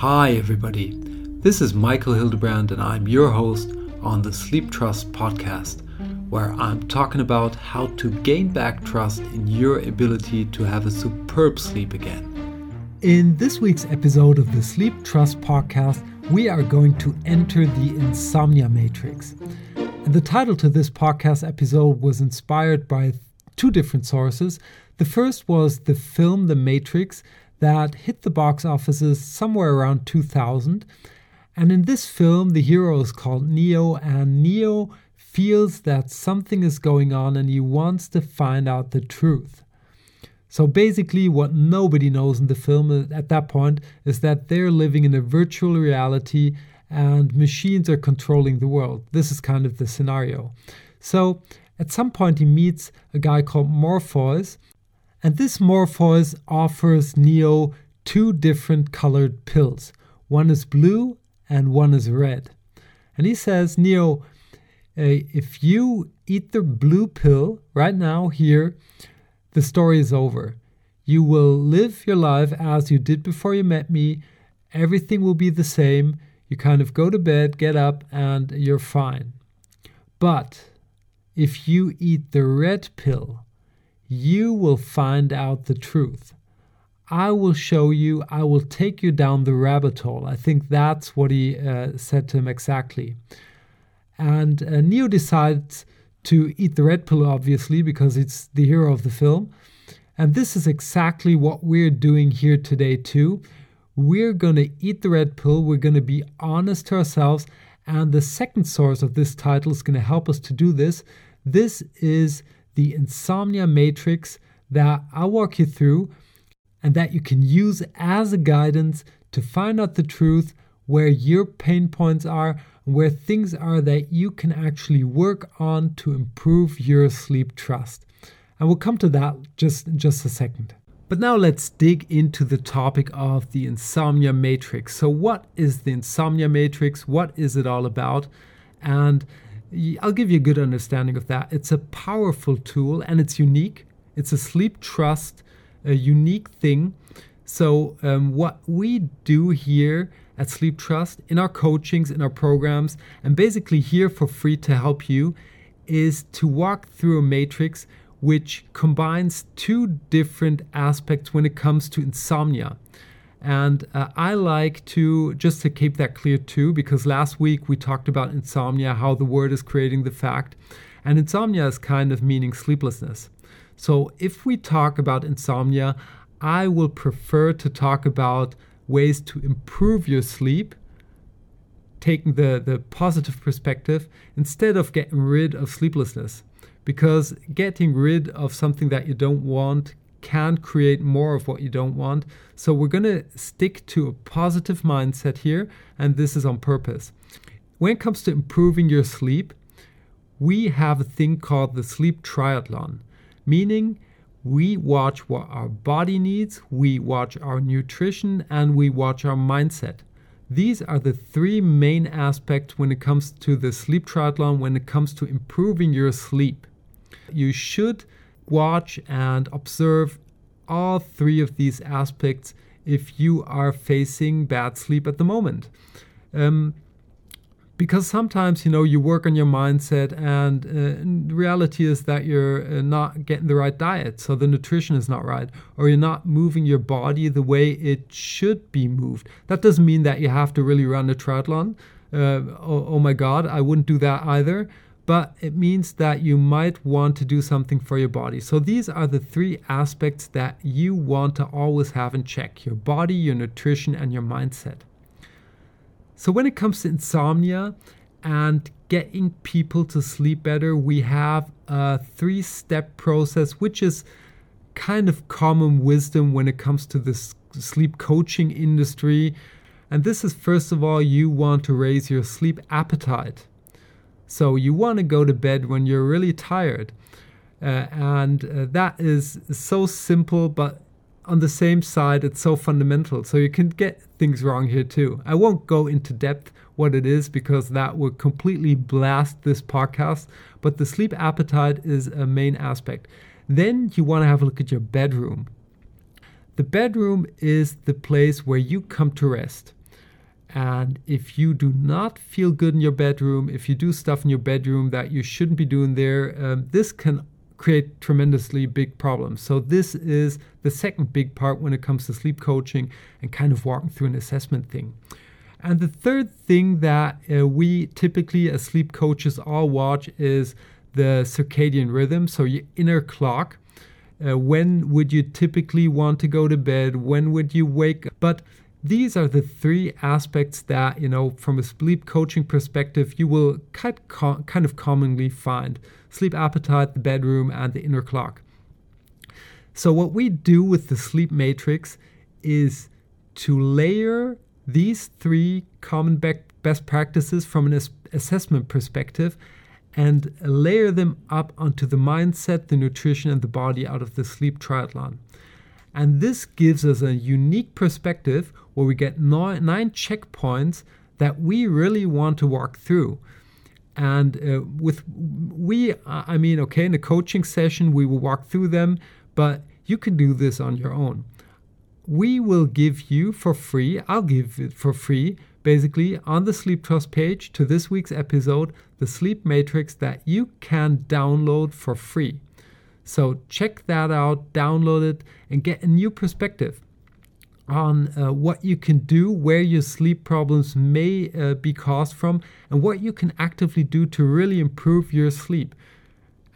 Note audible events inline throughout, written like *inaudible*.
Hi, everybody. This is Michael Hildebrand, and I'm your host on the Sleep Trust podcast, where I'm talking about how to gain back trust in your ability to have a superb sleep again. In this week's episode of the Sleep Trust podcast, we are going to enter the insomnia matrix. And the title to this podcast episode was inspired by two different sources. The first was the film The Matrix that hit the box offices somewhere around 2000. And in this film, the hero is called Neo, and Neo feels that something is going on and he wants to find out the truth. So basically, what nobody knows in the film at that point is that they're living in a virtual reality and machines are controlling the world. This is kind of the scenario. So at some point, he meets a guy called Morpheus, and this Morpheus offers Neo two different colored pills. One is blue and one is red. And he says, Neo, uh, if you eat the blue pill right now, here, the story is over. You will live your life as you did before you met me. Everything will be the same. You kind of go to bed, get up, and you're fine. But if you eat the red pill, you will find out the truth. I will show you, I will take you down the rabbit hole. I think that's what he uh, said to him exactly. And uh, Neo decides to eat the red pill, obviously, because it's the hero of the film. And this is exactly what we're doing here today, too. We're going to eat the red pill, we're going to be honest to ourselves. And the second source of this title is going to help us to do this. This is the insomnia matrix that I'll walk you through and that you can use as a guidance to find out the truth where your pain points are where things are that you can actually work on to improve your sleep trust. And we'll come to that just in just a second. But now let's dig into the topic of the insomnia matrix. So, what is the insomnia matrix? What is it all about? And I'll give you a good understanding of that. It's a powerful tool and it's unique. It's a sleep trust, a unique thing. So, um, what we do here at Sleep Trust in our coachings, in our programs, and basically here for free to help you is to walk through a matrix which combines two different aspects when it comes to insomnia. And uh, I like to, just to keep that clear too, because last week we talked about insomnia, how the word is creating the fact. And insomnia is kind of meaning sleeplessness. So if we talk about insomnia, I will prefer to talk about ways to improve your sleep, taking the, the positive perspective, instead of getting rid of sleeplessness. Because getting rid of something that you don't want can create more of what you don't want. So we're going to stick to a positive mindset here, and this is on purpose. When it comes to improving your sleep, we have a thing called the sleep triathlon, meaning we watch what our body needs, we watch our nutrition, and we watch our mindset. These are the three main aspects when it comes to the sleep triathlon, when it comes to improving your sleep. You should watch and observe all three of these aspects if you are facing bad sleep at the moment. Um, because sometimes you know you work on your mindset and uh, the reality is that you're uh, not getting the right diet so the nutrition is not right or you're not moving your body the way it should be moved. That doesn't mean that you have to really run a triathlon. Uh, oh, oh my god i wouldn't do that either but it means that you might want to do something for your body. So these are the three aspects that you want to always have in check your body, your nutrition, and your mindset. So, when it comes to insomnia and getting people to sleep better, we have a three step process, which is kind of common wisdom when it comes to the sleep coaching industry. And this is first of all, you want to raise your sleep appetite. So, you want to go to bed when you're really tired. Uh, and uh, that is so simple, but on the same side, it's so fundamental. So you can get things wrong here too. I won't go into depth what it is because that would completely blast this podcast, but the sleep appetite is a main aspect. Then you want to have a look at your bedroom. The bedroom is the place where you come to rest. And if you do not feel good in your bedroom, if you do stuff in your bedroom that you shouldn't be doing there, um, this can create tremendously big problems. So, this is the second big part when it comes to sleep coaching and kind of walking through an assessment thing. And the third thing that uh, we typically, as sleep coaches, all watch is the circadian rhythm, so your inner clock. Uh, when would you typically want to go to bed? When would you wake? But these are the three aspects that, you know, from a sleep coaching perspective, you will kind of commonly find sleep appetite, the bedroom, and the inner clock. So, what we do with the sleep matrix is to layer these three common best practices from an assessment perspective and layer them up onto the mindset, the nutrition, and the body out of the sleep triathlon. And this gives us a unique perspective where we get nine, checkpoints that we really want to walk through. And uh, with we, I mean, okay, in a coaching session, we will walk through them, but you can do this on your own. We will give you for free, I'll give it for free, basically on the Sleep Trust page to this week's episode, the sleep matrix that you can download for free. So check that out, download it, and get a new perspective on uh, what you can do, where your sleep problems may uh, be caused from, and what you can actively do to really improve your sleep.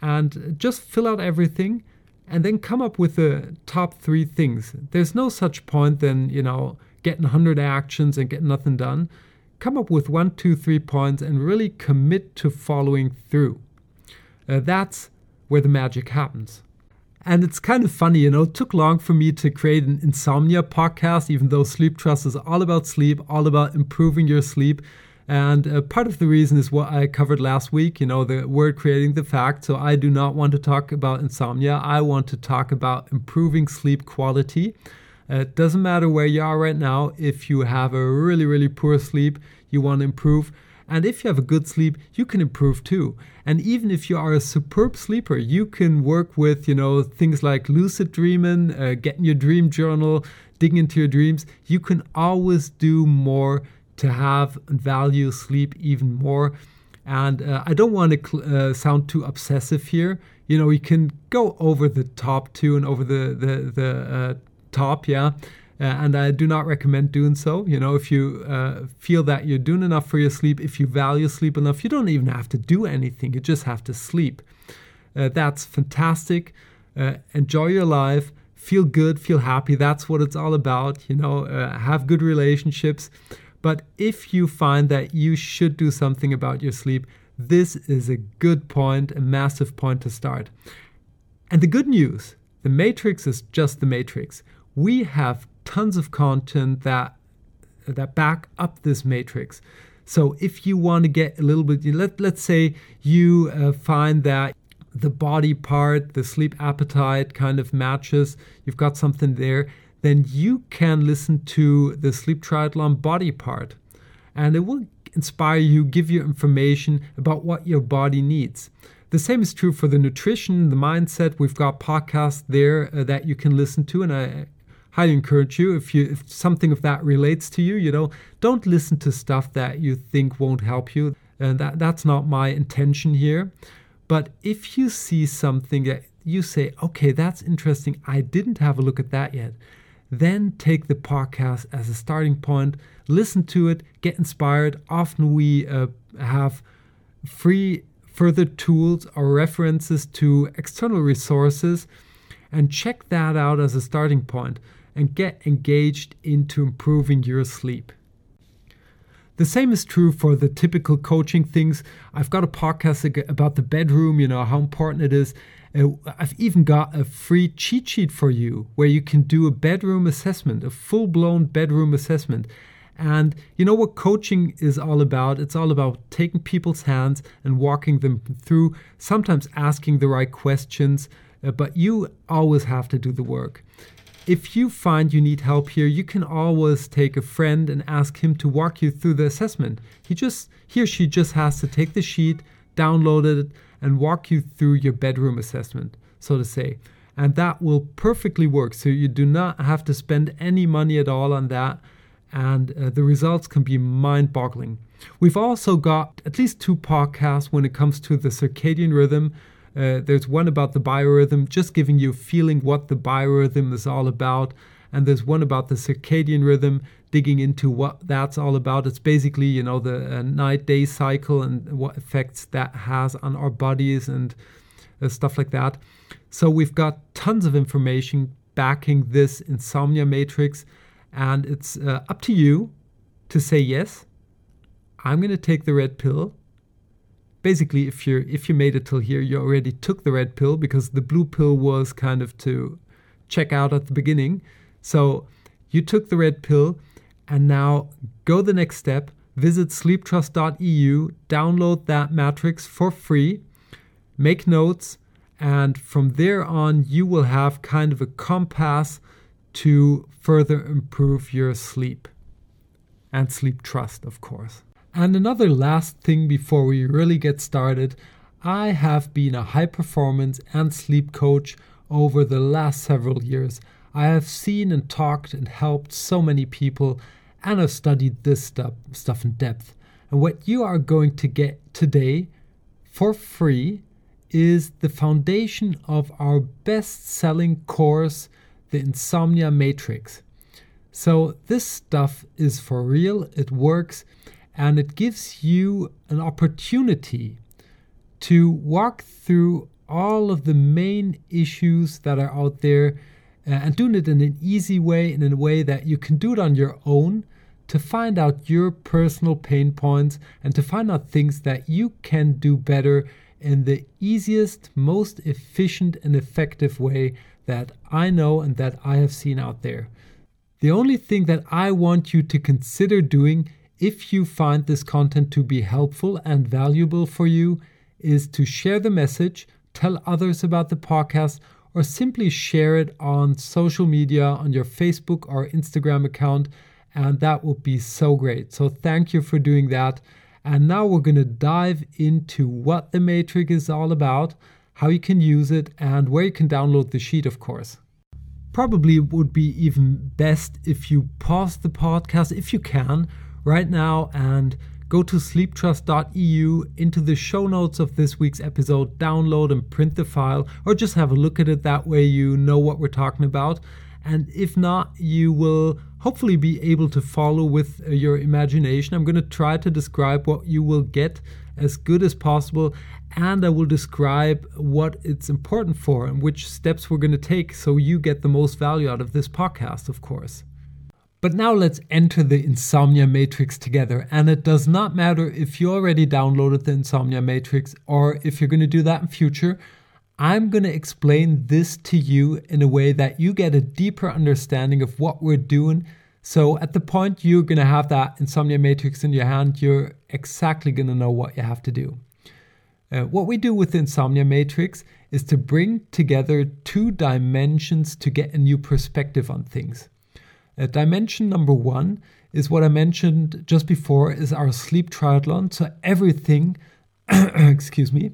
And just fill out everything and then come up with the top three things. There's no such point than, you know, getting 100 actions and getting nothing done. Come up with one, two, three points and really commit to following through. Uh, that's where the magic happens. And it's kind of funny, you know, it took long for me to create an insomnia podcast, even though Sleep Trust is all about sleep, all about improving your sleep. And uh, part of the reason is what I covered last week, you know, the word creating the fact. So I do not want to talk about insomnia. I want to talk about improving sleep quality. Uh, it doesn't matter where you are right now. If you have a really, really poor sleep, you want to improve. And if you have a good sleep, you can improve too. And even if you are a superb sleeper, you can work with, you know, things like lucid dreaming, uh, getting your dream journal, digging into your dreams. You can always do more to have value sleep even more. And uh, I don't want to cl- uh, sound too obsessive here. You know, you can go over the top too and over the the the uh, top, yeah. Uh, and I do not recommend doing so. You know, if you uh, feel that you're doing enough for your sleep, if you value sleep enough, you don't even have to do anything. You just have to sleep. Uh, that's fantastic. Uh, enjoy your life. Feel good. Feel happy. That's what it's all about. You know, uh, have good relationships. But if you find that you should do something about your sleep, this is a good point, a massive point to start. And the good news the matrix is just the matrix. We have tons of content that that back up this matrix. So if you want to get a little bit, let, let's say you uh, find that the body part, the sleep appetite kind of matches, you've got something there, then you can listen to the sleep triathlon body part. And it will inspire you, give you information about what your body needs. The same is true for the nutrition, the mindset. We've got podcasts there uh, that you can listen to, and I highly encourage you if you if something of that relates to you you know don't listen to stuff that you think won't help you. And that that's not my intention here. But if you see something that you say okay that's interesting. I didn't have a look at that yet then take the podcast as a starting point listen to it get inspired. Often we uh, have free further tools or references to external resources and check that out as a starting point and get engaged into improving your sleep. The same is true for the typical coaching things. I've got a podcast about the bedroom, you know, how important it is. Uh, I've even got a free cheat sheet for you where you can do a bedroom assessment, a full blown bedroom assessment. And you know what coaching is all about? It's all about taking people's hands and walking them through, sometimes asking the right questions, uh, but you always have to do the work. If you find you need help here, you can always take a friend and ask him to walk you through the assessment. He just he or she just has to take the sheet, download it, and walk you through your bedroom assessment, so to say. And that will perfectly work. So you do not have to spend any money at all on that. and uh, the results can be mind boggling. We've also got at least two podcasts when it comes to the circadian rhythm. Uh, there's one about the biorhythm, just giving you a feeling what the biorhythm is all about. And there's one about the circadian rhythm, digging into what that's all about. It's basically, you know, the uh, night day cycle and what effects that has on our bodies and uh, stuff like that. So we've got tons of information backing this insomnia matrix, and it's uh, up to you to say yes. I'm going to take the red pill. Basically, if you if you made it till here, you already took the red pill because the blue pill was kind of to check out at the beginning. So you took the red pill, and now go the next step. Visit sleeptrust.eu, download that matrix for free, make notes, and from there on, you will have kind of a compass to further improve your sleep and sleep trust, of course. And another last thing before we really get started I have been a high performance and sleep coach over the last several years. I have seen and talked and helped so many people, and I've studied this stuff, stuff in depth. And what you are going to get today for free is the foundation of our best selling course, the Insomnia Matrix. So, this stuff is for real, it works, and it gives you an opportunity to walk through all of the main issues that are out there uh, and doing it in an easy way in a way that you can do it on your own to find out your personal pain points and to find out things that you can do better in the easiest, most efficient, and effective way that I know and that I have seen out there. The only thing that I want you to consider doing if you find this content to be helpful and valuable for you is to share the message, tell others about the podcast, or simply share it on social media on your Facebook or Instagram account. And that would be so great. So, thank you for doing that. And now we're going to dive into what the matrix is all about, how you can use it, and where you can download the sheet, of course. Probably would be even best if you pause the podcast, if you can, right now and go to sleeptrust.eu into the show notes of this week's episode, download and print the file, or just have a look at it. That way you know what we're talking about. And if not, you will hopefully be able to follow with uh, your imagination. I'm going to try to describe what you will get as good as possible, and I will describe what it's important for and which steps we're going to take so you get the most value out of this podcast, of course. But now let's enter the Insomnia Matrix together. And it does not matter if you already downloaded the Insomnia Matrix or if you're going to do that in future. I'm going to explain this to you in a way that you get a deeper understanding of what we're doing. So, at the point you're going to have that insomnia matrix in your hand, you're exactly going to know what you have to do. Uh, what we do with the insomnia matrix is to bring together two dimensions to get a new perspective on things. Uh, dimension number one is what I mentioned just before is our sleep triathlon. So everything, *clears throat* excuse me,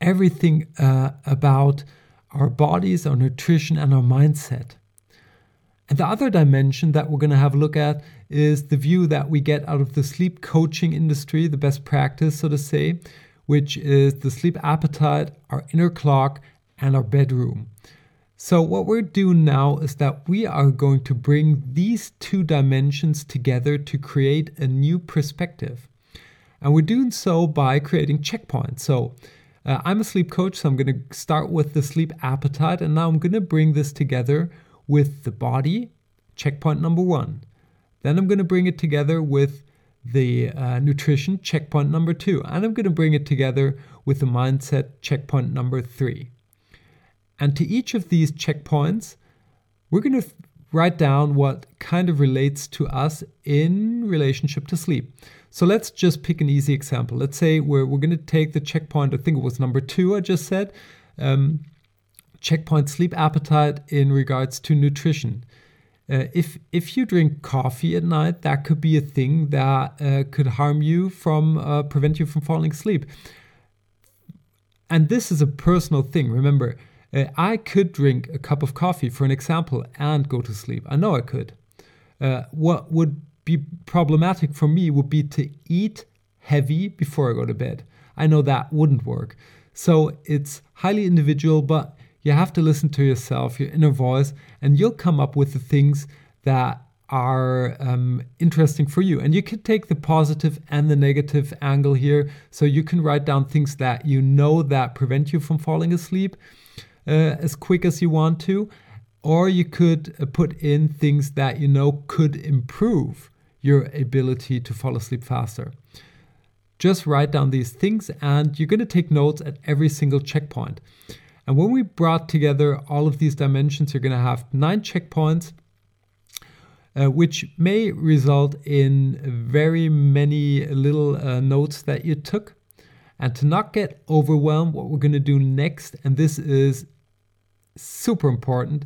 everything uh, about our bodies, our nutrition, and our mindset. And the other dimension that we're going to have a look at is the view that we get out of the sleep coaching industry, the best practice, so to say, which is the sleep appetite, our inner clock, and our bedroom. So, what we're doing now is that we are going to bring these two dimensions together to create a new perspective. And we're doing so by creating checkpoints. So, uh, I'm a sleep coach, so I'm going to start with the sleep appetite, and now I'm going to bring this together with the body, checkpoint number one. Then I'm going to bring it together with the uh, nutrition, checkpoint number two. And I'm going to bring it together with the mindset, checkpoint number three. And to each of these checkpoints, we're going to write down what kind of relates to us in relationship to sleep. So let's just pick an easy example. Let's say we're, we're going to take the checkpoint, I think it was number two, I just said, um, checkpoint sleep appetite in regards to nutrition. Uh, if if you drink coffee at night, that could be a thing that uh, could harm you from uh, prevent you from falling asleep. And this is a personal thing. Remember, uh, I could drink a cup of coffee, for an example, and go to sleep. I know I could. Uh, what would be problematic for me would be to eat heavy before I go to bed. I know that wouldn't work. So it's highly individual, but you have to listen to yourself, your inner voice, and you'll come up with the things that are um, interesting for you. And you can take the positive and the negative angle here. So you can write down things that you know that prevent you from falling asleep uh, as quick as you want to. Or you could uh, put in things that you know could improve your ability to fall asleep faster. Just write down these things and you're going to take notes at every single checkpoint. And when we brought together all of these dimensions, you're going to have nine checkpoints uh, which may result in very many little uh, notes that you took. And to not get overwhelmed, what we're going to do next, and this is super important,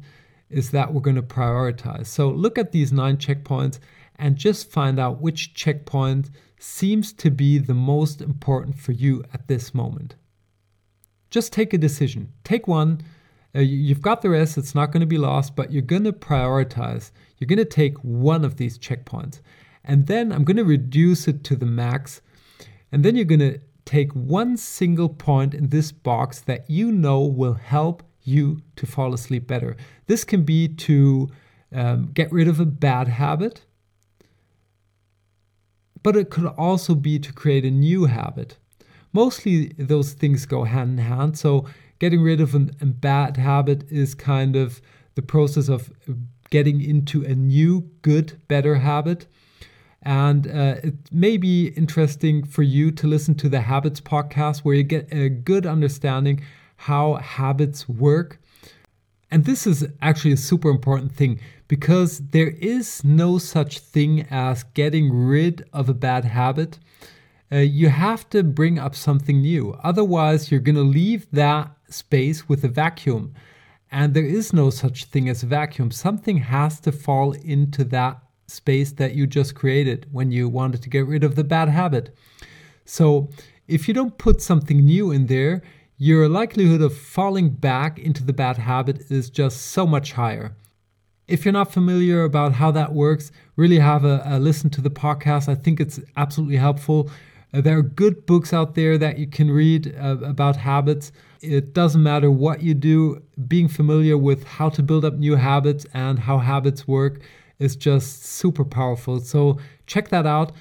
is that we're going to prioritize. So look at these nine checkpoints and just find out which checkpoint seems to be the most important for you at this moment. Just take a decision. Take one. Uh, you've got the rest, it's not going to be lost, but you're going to prioritize. You're going to take one of these checkpoints. And then I'm going to reduce it to the max. And then you're going to take one single point in this box that you know will help you to fall asleep better. This can be to um, get rid of a bad habit, but it could also be to create a new habit. Mostly those things go hand in hand. So, getting rid of a bad habit is kind of the process of getting into a new, good, better habit. And uh, it may be interesting for you to listen to the Habits podcast where you get a good understanding how habits work. And this is actually a super important thing because there is no such thing as getting rid of a bad habit. Uh, you have to bring up something new. Otherwise, you're going to leave that space with a vacuum. And there is no such thing as a vacuum. Something has to fall into that space that you just created when you wanted to get rid of the bad habit. So if you don't put something new in there, your likelihood of falling back into the bad habit is just so much higher. If you're not familiar about how that works, really have a, a listen to the podcast. I think it's absolutely helpful. Uh, there are good books out there that you can read uh, about habits. It doesn't matter what you do, being familiar with how to build up new habits and how habits work is just super powerful. So check that out.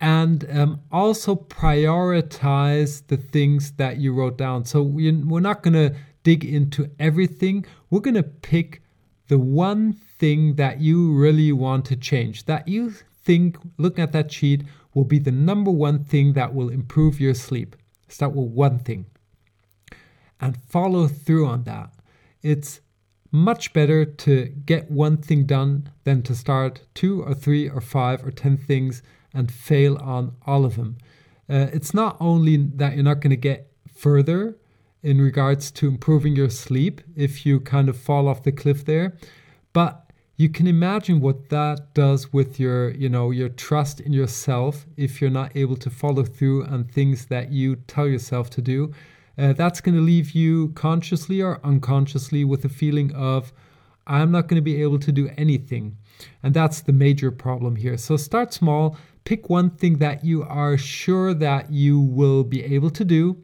And um, also prioritize the things that you wrote down. So we, we're not going to dig into everything. We're going to pick the one thing that you really want to change, that you think, looking at that sheet, will be the number one thing that will improve your sleep. Start with one thing and follow through on that. It's much better to get one thing done than to start two or three or five or ten things and fail on all of them. Uh, it's not only that you're not going to get further in regards to improving your sleep if you kind of fall off the cliff there, but you can imagine what that does with your you know your trust in yourself if you're not able to follow through on things that you tell yourself to do. Uh, that's going to leave you consciously or unconsciously with a feeling of i'm not going to be able to do anything. And that's the major problem here. So start small pick one thing that you are sure that you will be able to do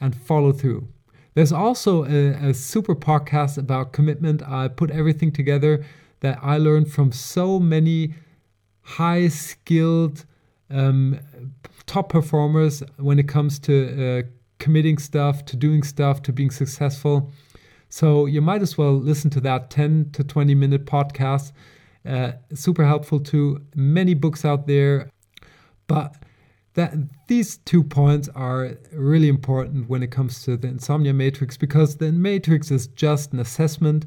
and follow through there's also a, a super podcast about commitment i put everything together that I learned from so many high skilled um, top performers when it comes to uh, committing stuff, to doing stuff, to being successful. So you might as well listen to that 10 to 20 minute podcast. Uh, super helpful too. Many books out there, but that these two points are really important when it comes to the insomnia matrix because the matrix is just an assessment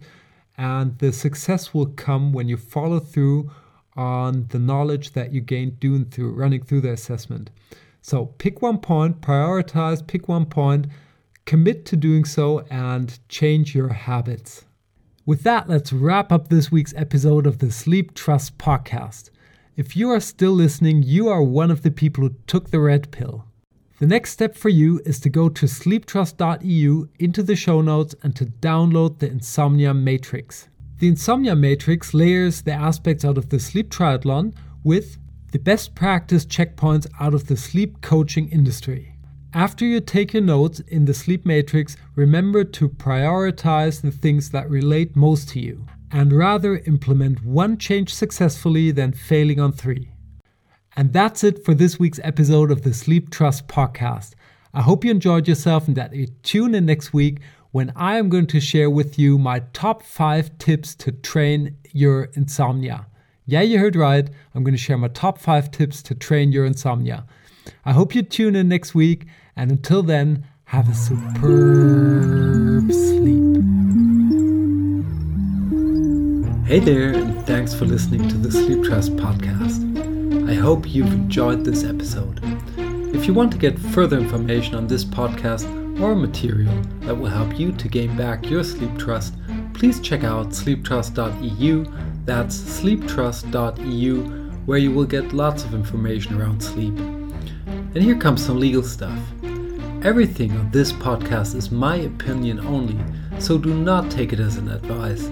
and the success will come when you follow through on the knowledge that you gained doing through running through the assessment. So pick one point, prioritize, pick one point, commit to doing so, and change your habits. With that, let's wrap up this week's episode of the Sleep Trust podcast. If you are still listening, you are one of the people who took the red pill. The next step for you is to go to sleeptrust.eu into the show notes and to download the Insomnia Matrix. The Insomnia Matrix layers the aspects out of the sleep triathlon with the best practice checkpoints out of the sleep coaching industry. After you take your notes in the sleep matrix, remember to prioritize the things that relate most to you and rather implement one change successfully than failing on three. And that's it for this week's episode of the Sleep Trust podcast. I hope you enjoyed yourself and that you tune in next week when I am going to share with you my top five tips to train your insomnia. Yeah, you heard right. I'm going to share my top five tips to train your insomnia. I hope you tune in next week, and until then, have a superb sleep. Hey there, and thanks for listening to the Sleep Trust podcast. I hope you've enjoyed this episode. If you want to get further information on this podcast or material that will help you to gain back your sleep trust, please check out sleeptrust.eu that's sleeptrust.eu, where you will get lots of information around sleep. And here comes some legal stuff. Everything on this podcast is my opinion only, so do not take it as an advice,